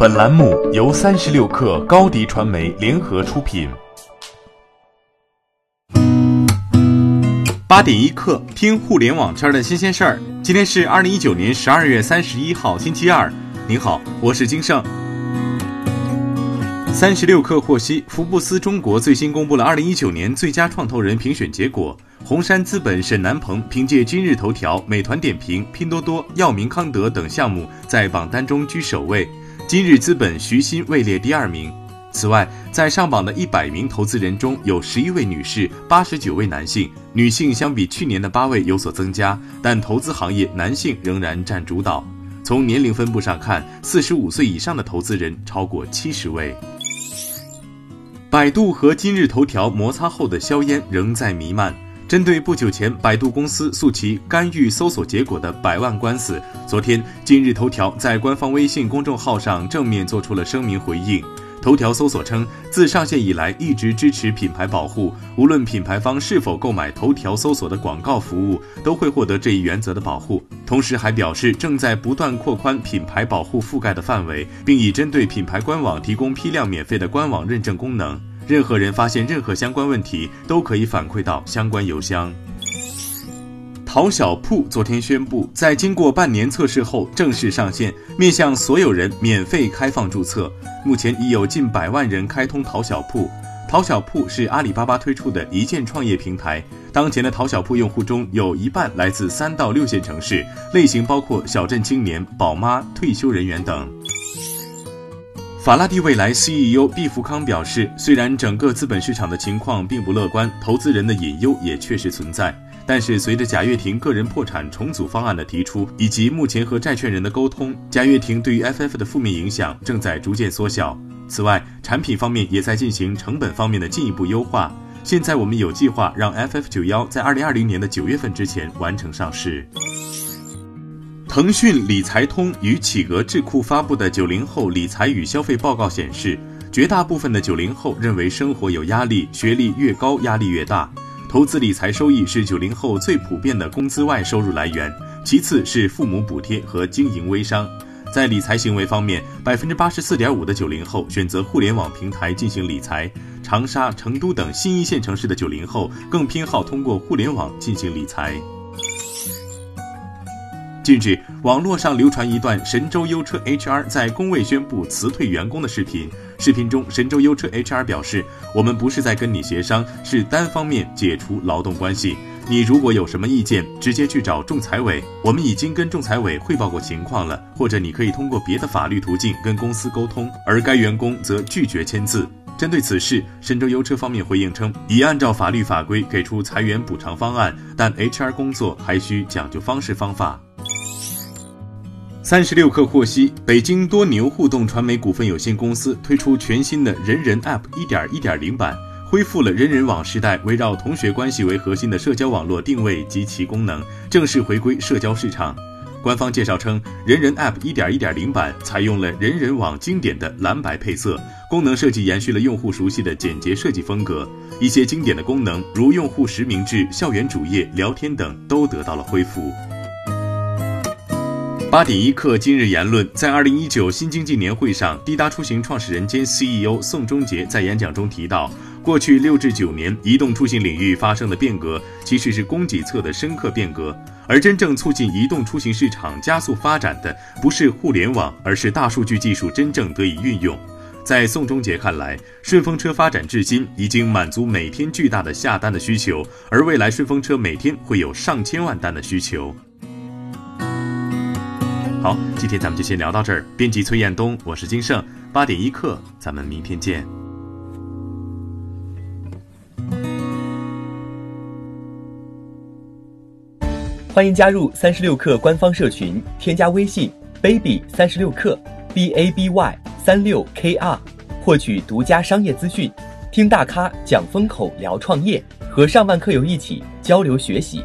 本栏目由三十六氪高低传媒联合出品。八点一刻，听互联网圈的新鲜事儿。今天是二零一九年十二月三十一号，星期二。您好，我是金盛。三十六氪获悉，福布斯中国最新公布了二零一九年最佳创投人评选结果。红杉资本沈南鹏凭借今日头条、美团点评、拼多多、药明康德等项目在榜单中居首位。今日资本徐新位列第二名。此外，在上榜的一百名投资人中有十一位女士，八十九位男性。女性相比去年的八位有所增加，但投资行业男性仍然占主导。从年龄分布上看，四十五岁以上的投资人超过七十位。百度和今日头条摩擦后的硝烟仍在弥漫。针对不久前百度公司诉其干预搜索结果的百万官司，昨天今日头条在官方微信公众号上正面做出了声明回应。头条搜索称，自上线以来一直支持品牌保护，无论品牌方是否购买头条搜索的广告服务，都会获得这一原则的保护。同时还表示，正在不断扩宽品牌保护覆盖的范围，并已针对品牌官网提供批量免费的官网认证功能。任何人发现任何相关问题，都可以反馈到相关邮箱。淘小铺昨天宣布，在经过半年测试后正式上线，面向所有人免费开放注册。目前已有近百万人开通淘小铺。淘小铺是阿里巴巴推出的一键创业平台。当前的淘小铺用户中有一半来自三到六线城市，类型包括小镇青年、宝妈、退休人员等。法拉第未来 CEO 毕福康表示，虽然整个资本市场的情况并不乐观，投资人的隐忧也确实存在。但是，随着贾跃亭个人破产重组方案的提出，以及目前和债券人的沟通，贾跃亭对于 FF 的负面影响正在逐渐缩小。此外，产品方面也在进行成本方面的进一步优化。现在我们有计划让 FF 九幺在二零二零年的九月份之前完成上市。腾讯理财通与企鹅智库发布的九零后理财与消费报告显示，绝大部分的九零后认为生活有压力，学历越高压力越大。投资理财收益是九零后最普遍的工资外收入来源，其次是父母补贴和经营微商。在理财行为方面，百分之八十四点五的九零后选择互联网平台进行理财，长沙、成都等新一线城市的九零后更偏好通过互联网进行理财。近日，网络上流传一段神州优车 HR 在工位宣布辞退员工的视频。视频中，神州优车 HR 表示：“我们不是在跟你协商，是单方面解除劳动关系。你如果有什么意见，直接去找仲裁委。我们已经跟仲裁委汇报过情况了，或者你可以通过别的法律途径跟公司沟通。”而该员工则拒绝签字。针对此事，神州优车方面回应称，已按照法律法规给出裁员补偿方案，但 HR 工作还需讲究方式方法。三十六氪获悉，北京多牛互动传媒股份有限公司推出全新的人人 App 一点一点零版，恢复了人人网时代围绕同学关系为核心的社交网络定位及其功能，正式回归社交市场。官方介绍称，人人 App 一点一点零版采用了人人网经典的蓝白配色，功能设计延续了用户熟悉的简洁设计风格，一些经典的功能如用户实名制、校园主页、聊天等都得到了恢复。八点一刻，今日言论，在二零一九新经济年会上，滴答出行创始人兼 CEO 宋忠杰在演讲中提到，过去六至九年，移动出行领域发生的变革其实是供给侧的深刻变革，而真正促进移动出行市场加速发展的，不是互联网，而是大数据技术真正得以运用。在宋忠杰看来，顺风车发展至今，已经满足每天巨大的下单的需求，而未来顺风车每天会有上千万单的需求。好，今天咱们就先聊到这儿。编辑崔彦东，我是金盛，八点一刻，咱们明天见。欢迎加入三十六氪官方社群，添加微信 baby 三十六氪 b a b y 三六 k r，获取独家商业资讯，听大咖讲风口，聊创业，和上万课友一起交流学习。